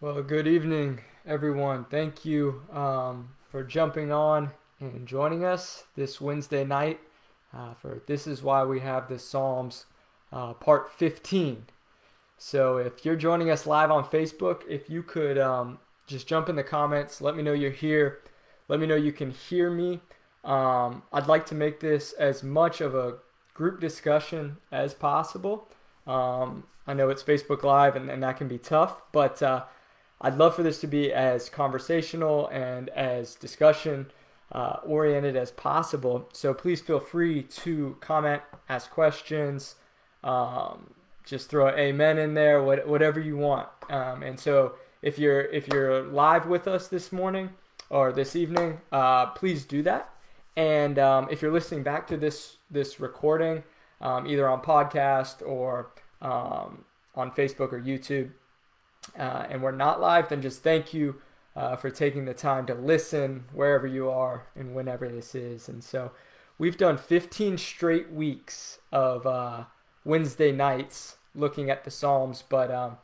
Well, good evening, everyone. Thank you um, for jumping on and joining us this Wednesday night uh, for This Is Why We Have the Psalms, uh, part 15. So, if you're joining us live on Facebook, if you could um, just jump in the comments, let me know you're here, let me know you can hear me. Um, I'd like to make this as much of a group discussion as possible. Um, I know it's Facebook Live and, and, that can be tough, but uh, I'd love for this to be as conversational and as discussion uh, oriented as possible. So please feel free to comment, ask questions, um, just throw amen in there, what, whatever you want. Um, and so if you're if you're live with us this morning or this evening, uh, please do that. And um, if you're listening back to this this recording, um, either on podcast or um, on Facebook or YouTube, uh, and we're not live, then just thank you uh, for taking the time to listen wherever you are and whenever this is. And so we've done 15 straight weeks of uh, Wednesday nights looking at the Psalms, but um,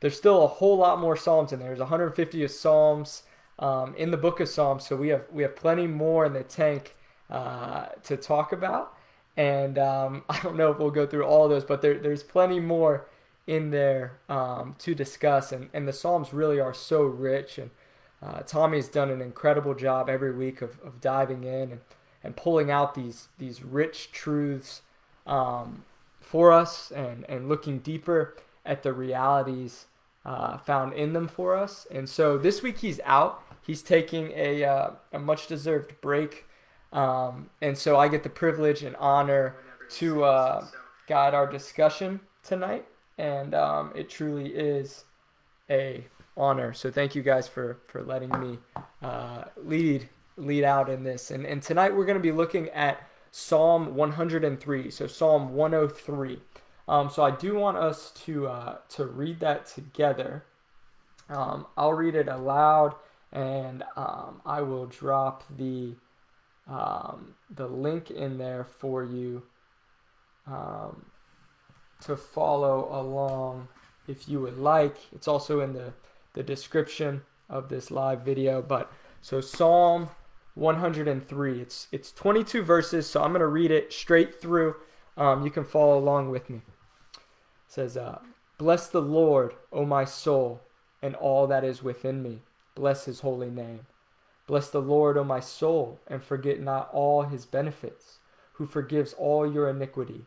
there's still a whole lot more Psalms in there. There's 150 of Psalms um, in the book of Psalms, so we have we have plenty more in the tank uh, to talk about. And um, I don't know if we'll go through all those, but there, there's plenty more in there um, to discuss. And, and the Psalms really are so rich. And uh, Tommy's done an incredible job every week of, of diving in and, and pulling out these, these rich truths um, for us and, and looking deeper at the realities uh, found in them for us. And so this week he's out. He's taking a, uh, a much deserved break. Um, and so I get the privilege and honor to uh, guide our discussion tonight and um, it truly is a honor. So thank you guys for for letting me uh, lead lead out in this. And and tonight we're going to be looking at Psalm 103. So Psalm 103. Um, so I do want us to uh, to read that together. Um, I'll read it aloud, and um, I will drop the um, the link in there for you. Um, to follow along if you would like. It's also in the, the description of this live video. But so Psalm 103. It's it's 22 verses, so I'm going to read it straight through. Um, you can follow along with me. It says, uh, "Bless the Lord, O my soul, and all that is within me. Bless His holy name. Bless the Lord, O my soul, and forget not all His benefits, who forgives all your iniquity."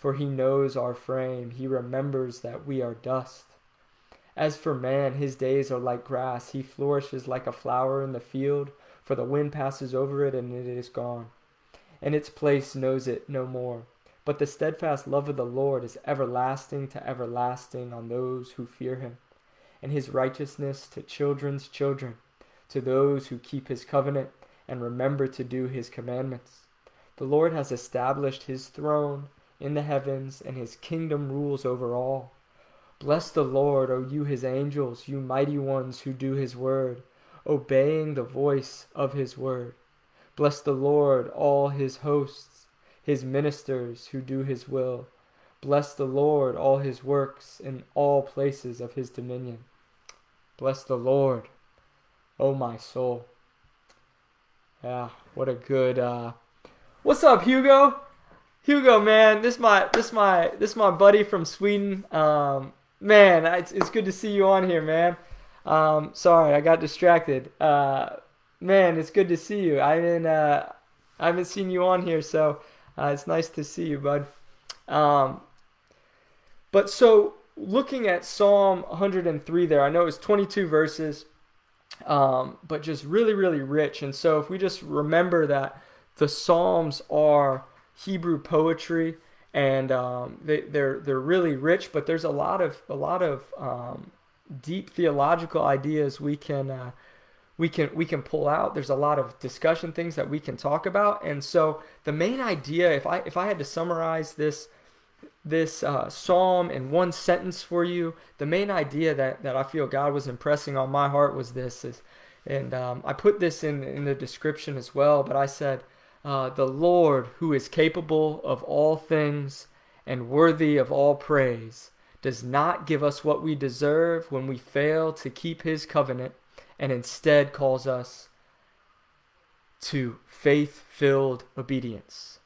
for he knows our frame, he remembers that we are dust. As for man, his days are like grass, he flourishes like a flower in the field, for the wind passes over it and it is gone, and its place knows it no more. But the steadfast love of the Lord is everlasting to everlasting on those who fear him, and his righteousness to children's children, to those who keep his covenant and remember to do his commandments. The Lord has established his throne in the heavens, and his kingdom rules over all. Bless the Lord, O you his angels, you mighty ones who do his word, obeying the voice of his word. Bless the Lord, all his hosts, his ministers who do his will. Bless the Lord, all his works in all places of his dominion. Bless the Lord, O my soul. Yeah, what a good uh What's up, Hugo? Hugo, man, this my this my this my buddy from Sweden. Um, man, it's, it's good to see you on here, man. Um, sorry, I got distracted. Uh, Man, it's good to see you. I mean, uh, I haven't seen you on here, so uh, it's nice to see you, bud. Um, but so looking at Psalm 103 there, I know it's 22 verses, um, but just really, really rich. And so if we just remember that the Psalms are Hebrew poetry and um, they, they're they're really rich, but there's a lot of a lot of um, deep theological ideas we can uh, we can we can pull out. There's a lot of discussion things that we can talk about, and so the main idea, if I if I had to summarize this this uh, psalm in one sentence for you, the main idea that that I feel God was impressing on my heart was this is, and um, I put this in in the description as well, but I said uh, the Lord, who is capable of all things and worthy of all praise, does not give us what we deserve when we fail to keep his covenant and instead calls us to faith filled obedience.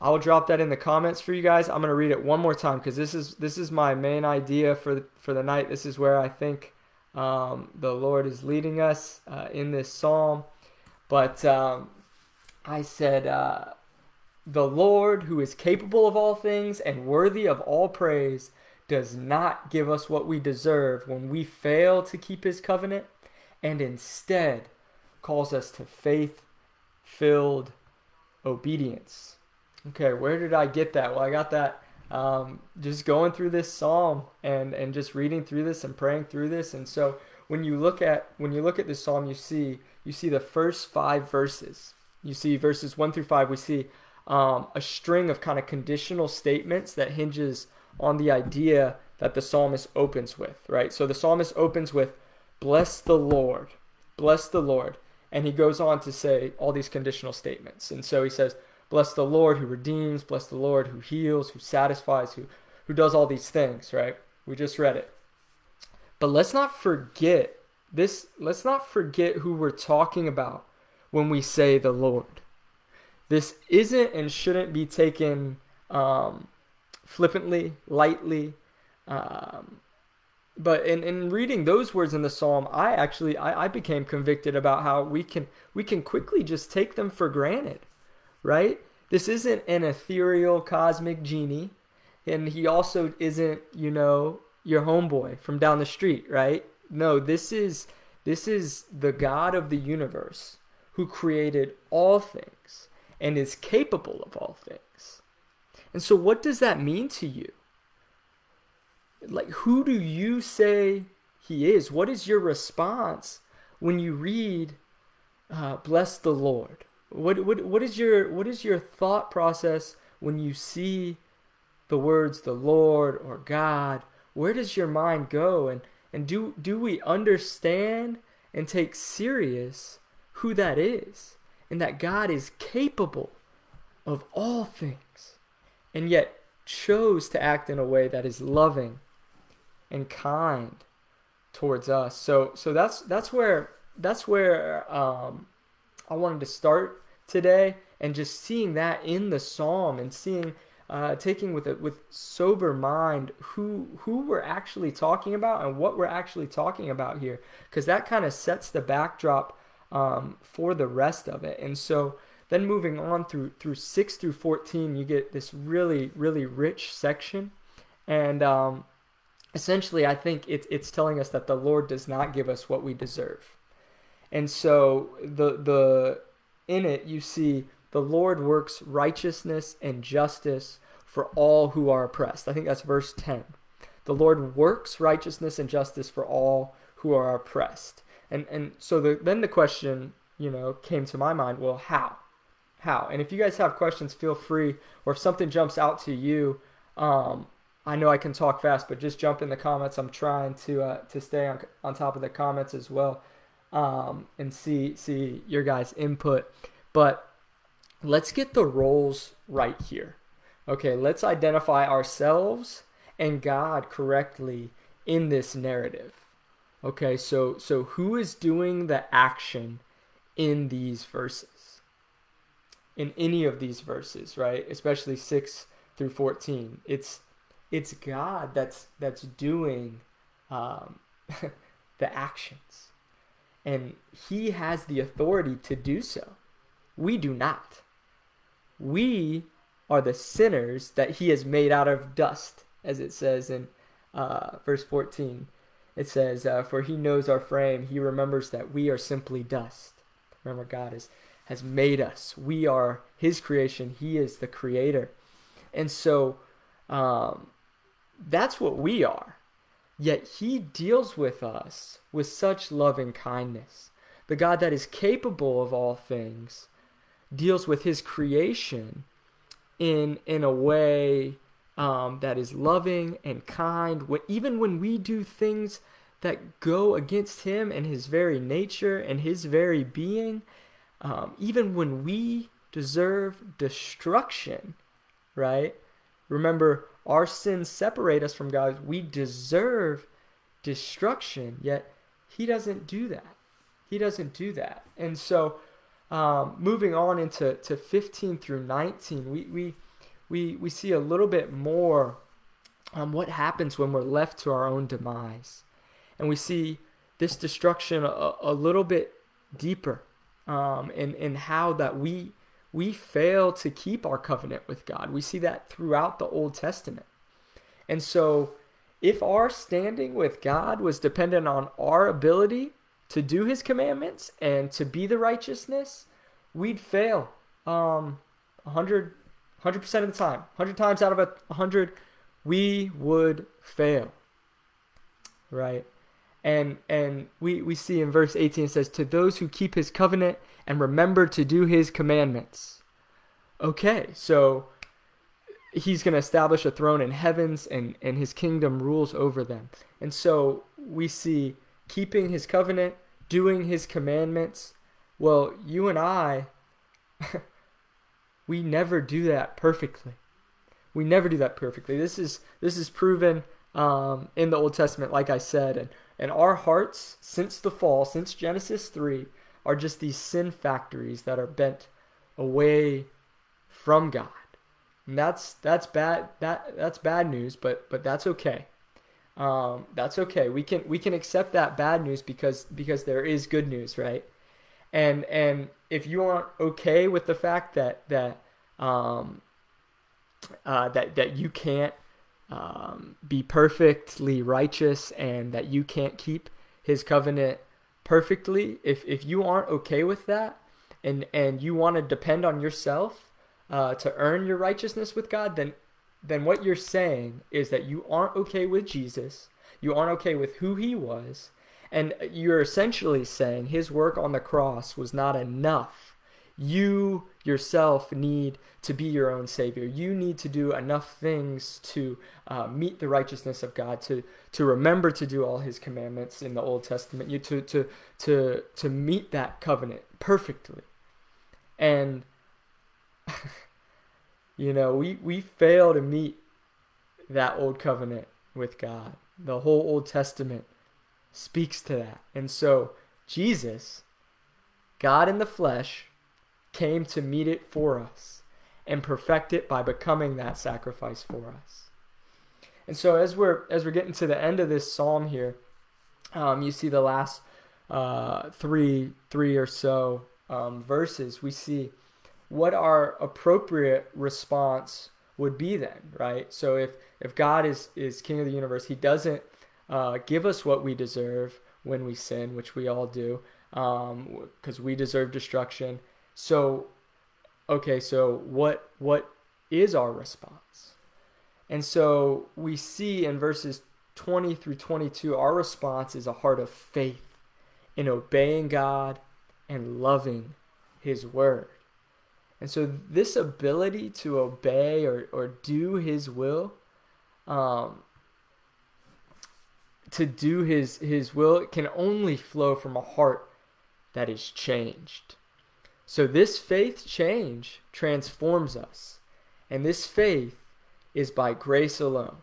I will drop that in the comments for you guys. I'm going to read it one more time because this is this is my main idea for the, for the night. This is where I think um, the Lord is leading us uh, in this psalm. But um, I said, uh, The Lord, who is capable of all things and worthy of all praise, does not give us what we deserve when we fail to keep his covenant and instead calls us to faith filled obedience. Okay, where did I get that? Well, I got that um, just going through this psalm and, and just reading through this and praying through this. And so when you look at when you look at this psalm, you see you see the first five verses you see verses 1 through 5, we see um, a string of kind of conditional statements that hinges on the idea that the psalmist opens with, right? So the psalmist opens with, Bless the Lord, bless the Lord. And he goes on to say all these conditional statements. And so he says, Bless the Lord who redeems, bless the Lord who heals, who satisfies, who, who does all these things, right? We just read it. But let's not forget this, let's not forget who we're talking about when we say the Lord. This isn't and shouldn't be taken um, flippantly, lightly. Um, but in, in reading those words in the psalm, I actually I, I became convicted about how we can we can quickly just take them for granted, right? This isn't an ethereal cosmic genie, and he also isn't you know your homeboy from down the street, right? No, this is this is the God of the universe who created all things and is capable of all things. And so, what does that mean to you? Like, who do you say he is? What is your response when you read, uh, "Bless the Lord"? What, what what is your what is your thought process when you see the words "the Lord" or "God"? Where does your mind go? And and do do we understand and take serious who that is and that God is capable of all things and yet chose to act in a way that is loving and kind towards us. So so that's that's where that's where um, I wanted to start today and just seeing that in the psalm and seeing uh, taking with it with sober mind who who we're actually talking about and what we're actually talking about here because that kind of sets the backdrop um, for the rest of it. And so then moving on through through six through fourteen, you get this really really rich section, and um, essentially, I think it's it's telling us that the Lord does not give us what we deserve, and so the the in it you see the Lord works righteousness and justice for all who are oppressed. I think that's verse ten. The Lord works righteousness and justice for all who are oppressed. And and so the, then the question, you know, came to my mind, well, how? How? And if you guys have questions, feel free, or if something jumps out to you, um, I know I can talk fast, but just jump in the comments. I'm trying to uh, to stay on on top of the comments as well, um, and see see your guys' input. But let's get the roles right here. Okay, let's identify ourselves and God correctly in this narrative. Okay, so so who is doing the action in these verses? In any of these verses, right? Especially 6 through 14. It's it's God that's that's doing um, the actions. and he has the authority to do so. We do not. We are the sinners that he has made out of dust, as it says in uh, verse 14. It says, uh, For he knows our frame, he remembers that we are simply dust. Remember, God is, has made us. We are his creation, he is the creator. And so um, that's what we are. Yet he deals with us with such loving kindness. The God that is capable of all things deals with his creation in in a way um, that is loving and kind. When, even when we do things that go against him and his very nature and his very being, um, even when we deserve destruction, right? Remember, our sins separate us from God. We deserve destruction, yet He doesn't do that. He doesn't do that. And so, um, moving on into to 15 through 19, we, we, we, we see a little bit more on what happens when we're left to our own demise. And we see this destruction a, a little bit deeper um, in, in how that we we fail to keep our covenant with God. We see that throughout the Old Testament. And so, if our standing with God was dependent on our ability to do his commandments and to be the righteousness, we'd fail um, 100, 100% of the time. 100 times out of a 100, we would fail. Right? And and we, we see in verse 18 it says, To those who keep his covenant and remember to do his commandments. Okay, so he's going to establish a throne in heavens and, and his kingdom rules over them. And so we see keeping his covenant, doing his commandments. Well, you and I, we never do that perfectly. We never do that perfectly. This is this is proven um, in the Old Testament, like I said, and and our hearts, since the fall, since Genesis 3, are just these sin factories that are bent away from God. And that's that's bad that that's bad news, but but that's okay. Um, that's okay. We can we can accept that bad news because because there is good news, right? And and if you aren't okay with the fact that that um, uh, that that you can't um, be perfectly righteous and that you can't keep his covenant perfectly if if you aren't okay with that and and you want to depend on yourself uh, to earn your righteousness with God then then what you're saying is that you aren't okay with Jesus. You aren't okay with who he was and you're essentially saying his work on the cross was not enough you yourself need to be your own savior. You need to do enough things to uh, meet the righteousness of God, to to remember to do all His commandments in the Old Testament, you to to to to meet that covenant perfectly. And you know, we we fail to meet that old covenant with God. The whole Old Testament speaks to that. And so Jesus, God in the flesh, came to meet it for us and perfect it by becoming that sacrifice for us. And so as we're as we're getting to the end of this psalm here, um, you see the last uh, three three or so um, verses. We see what our appropriate response would be then, right? So if if God is is King of the universe, He doesn't uh, give us what we deserve when we sin, which we all do, because um, we deserve destruction. So, okay, so what what is our response? And so we see in verses 20 through 22, our response is a heart of faith in obeying God and loving His word. And so this ability to obey or, or do His will, um, to do His His will, it can only flow from a heart that is changed. So this faith change transforms us. And this faith is by grace alone.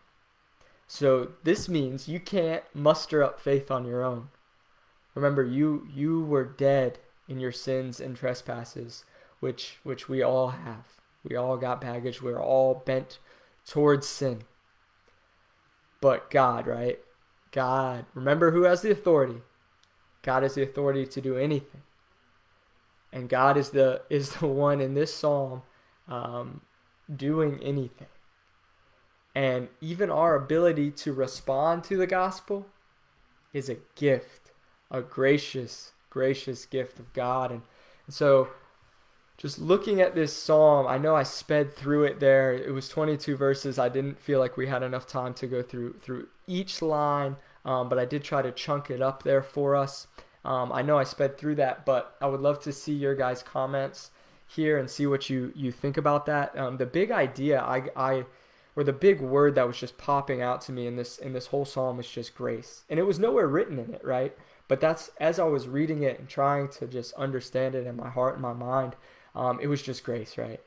So this means you can't muster up faith on your own. Remember you you were dead in your sins and trespasses, which which we all have. We all got baggage. We're all bent towards sin. But God, right? God, remember who has the authority? God has the authority to do anything. And God is the is the one in this psalm um, doing anything. And even our ability to respond to the gospel is a gift, a gracious, gracious gift of God. And, and so just looking at this psalm, I know I sped through it there. It was 22 verses. I didn't feel like we had enough time to go through through each line, um, but I did try to chunk it up there for us. Um, I know I sped through that, but I would love to see your guys' comments here and see what you you think about that. Um, the big idea I I or the big word that was just popping out to me in this in this whole psalm was just grace, and it was nowhere written in it, right? But that's as I was reading it and trying to just understand it in my heart and my mind, um, it was just grace, right?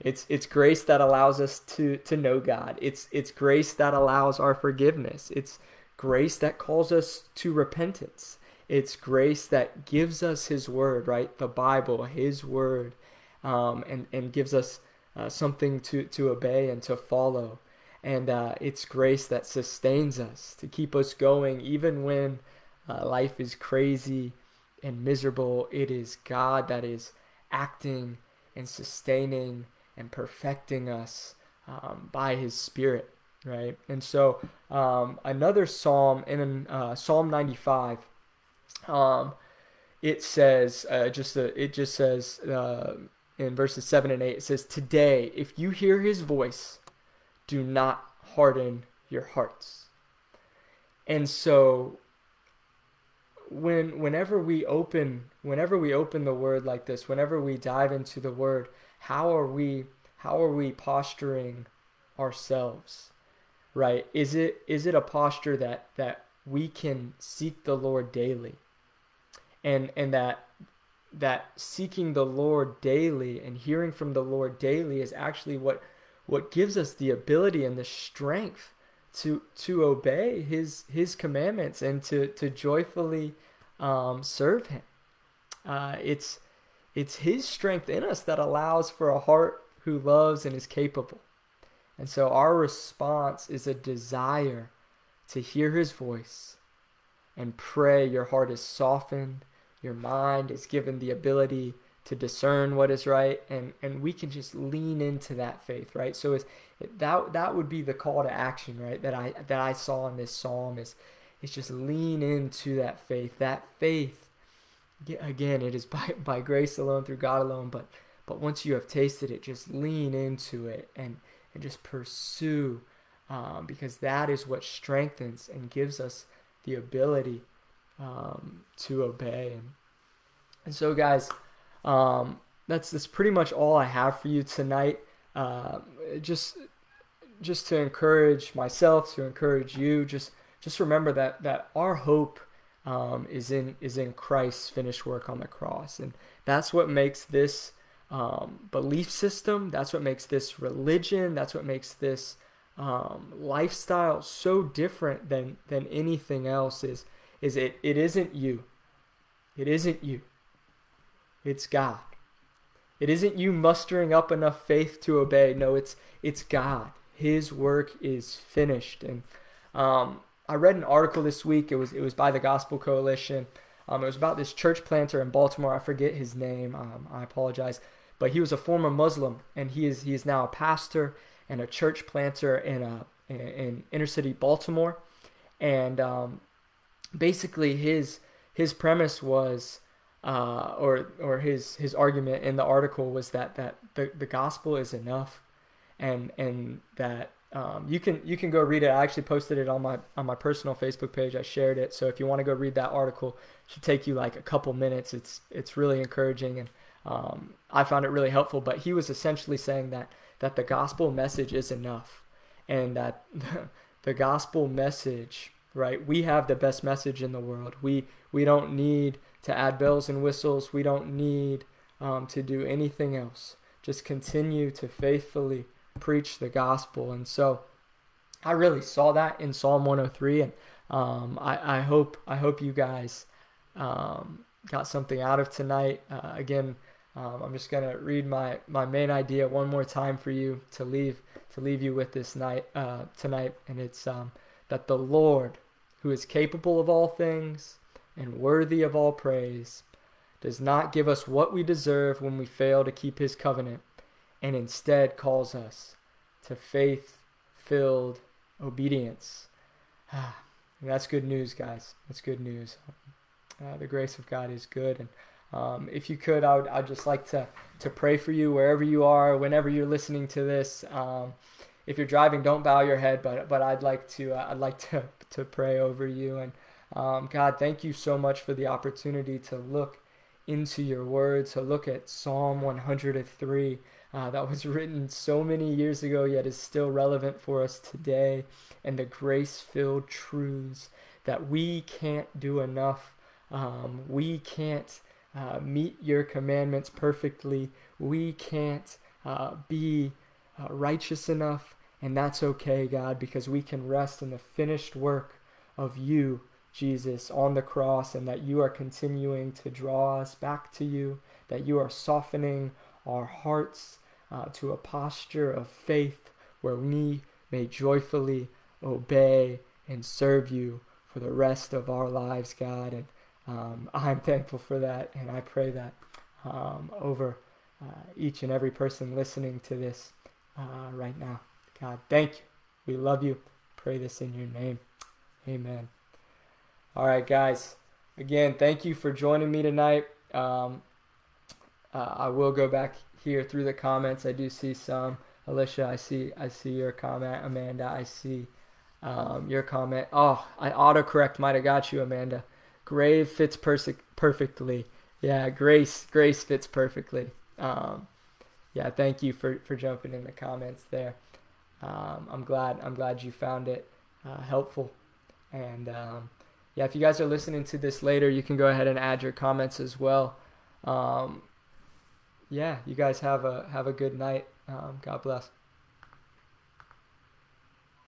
It's it's grace that allows us to to know God. It's it's grace that allows our forgiveness. It's grace that calls us to repentance. It's grace that gives us His Word, right? The Bible, His Word, um, and and gives us uh, something to to obey and to follow. And uh, it's grace that sustains us to keep us going, even when uh, life is crazy and miserable. It is God that is acting and sustaining and perfecting us um, by His Spirit, right? And so, um, another psalm in uh, Psalm 95, um, it says uh, just a, it just says uh, in verses seven and eight, it says, "Today, if you hear His voice, do not harden your hearts." And so when whenever we open whenever we open the word like this whenever we dive into the word how are we how are we posturing ourselves? Right? Is it is it a posture that that we can seek the lord daily? And and that that seeking the lord daily and hearing from the lord daily is actually what what gives us the ability and the strength to to obey his his commandments and to to joyfully um, serve him. Uh, it's it's his strength in us that allows for a heart who loves and is capable. And so our response is a desire to hear his voice and pray your heart is softened, your mind is given the ability to discern what is right and and we can just lean into that faith right so it's that that would be the call to action right that i that i saw in this psalm is is just lean into that faith that faith again it is by by grace alone through god alone but but once you have tasted it just lean into it and and just pursue um, because that is what strengthens and gives us the ability um, to obey and, and so guys um, that's that's pretty much all I have for you tonight. Uh, just just to encourage myself, to encourage you. Just just remember that that our hope um, is in is in Christ's finished work on the cross, and that's what makes this um, belief system. That's what makes this religion. That's what makes this um, lifestyle so different than than anything else. Is is it? It isn't you. It isn't you. It's God. It isn't you mustering up enough faith to obey. No, it's it's God. His work is finished. And um, I read an article this week. It was it was by the Gospel Coalition. Um, it was about this church planter in Baltimore. I forget his name. Um, I apologize, but he was a former Muslim, and he is he is now a pastor and a church planter in a in, in inner city Baltimore. And um, basically, his his premise was uh, or or his his argument in the article was that that the, the gospel is enough, and and that um, you can you can go read it. I actually posted it on my on my personal Facebook page. I shared it. So if you want to go read that article, it should take you like a couple minutes. It's it's really encouraging and um, I found it really helpful. But he was essentially saying that that the gospel message is enough, and that the gospel message, right? We have the best message in the world. We we don't need to add bells and whistles. We don't need um, to do anything else. Just continue to faithfully preach the gospel. And so I really saw that in Psalm 103. And um, I, I, hope I hope you guys um, got something out of tonight. Uh, again, um, I'm just gonna read my, my main idea one more time for you to leave to leave you with this night uh, tonight, and it's um, that the Lord, who is capable of all things, and worthy of all praise, does not give us what we deserve when we fail to keep his covenant, and instead calls us to faith filled obedience. that's good news, guys. That's good news. Uh, the grace of God is good. And um, if you could, I would I'd just like to, to pray for you wherever you are, whenever you're listening to this. Um, if you're driving, don't bow your head, but but I'd like to uh, I'd like to to pray over you. And um, God, thank you so much for the opportunity to look into your word, to look at Psalm 103 uh, that was written so many years ago, yet is still relevant for us today, and the grace filled truths that we can't do enough. Um, we can't uh, meet your commandments perfectly. We can't uh, be uh, righteous enough, and that's okay, God, because we can rest in the finished work of you, Jesus, on the cross, and that you are continuing to draw us back to you, that you are softening our hearts uh, to a posture of faith where we may joyfully obey and serve you for the rest of our lives, God. And um, I'm thankful for that, and I pray that um, over uh, each and every person listening to this uh, right now. God, thank you. We love you. Pray this in your name. Amen. All right, guys. Again, thank you for joining me tonight. Um, uh, I will go back here through the comments. I do see some. Alicia, I see I see your comment. Amanda, I see um, your comment. Oh, I autocorrect might have got you, Amanda. Grave fits perfectly. Yeah, Grace Grace fits perfectly. Um, yeah, thank you for, for jumping in the comments there. Um, I'm glad I'm glad you found it uh, helpful. And um, yeah, if you guys are listening to this later, you can go ahead and add your comments as well. Um, yeah, you guys have a have a good night. Um, God bless.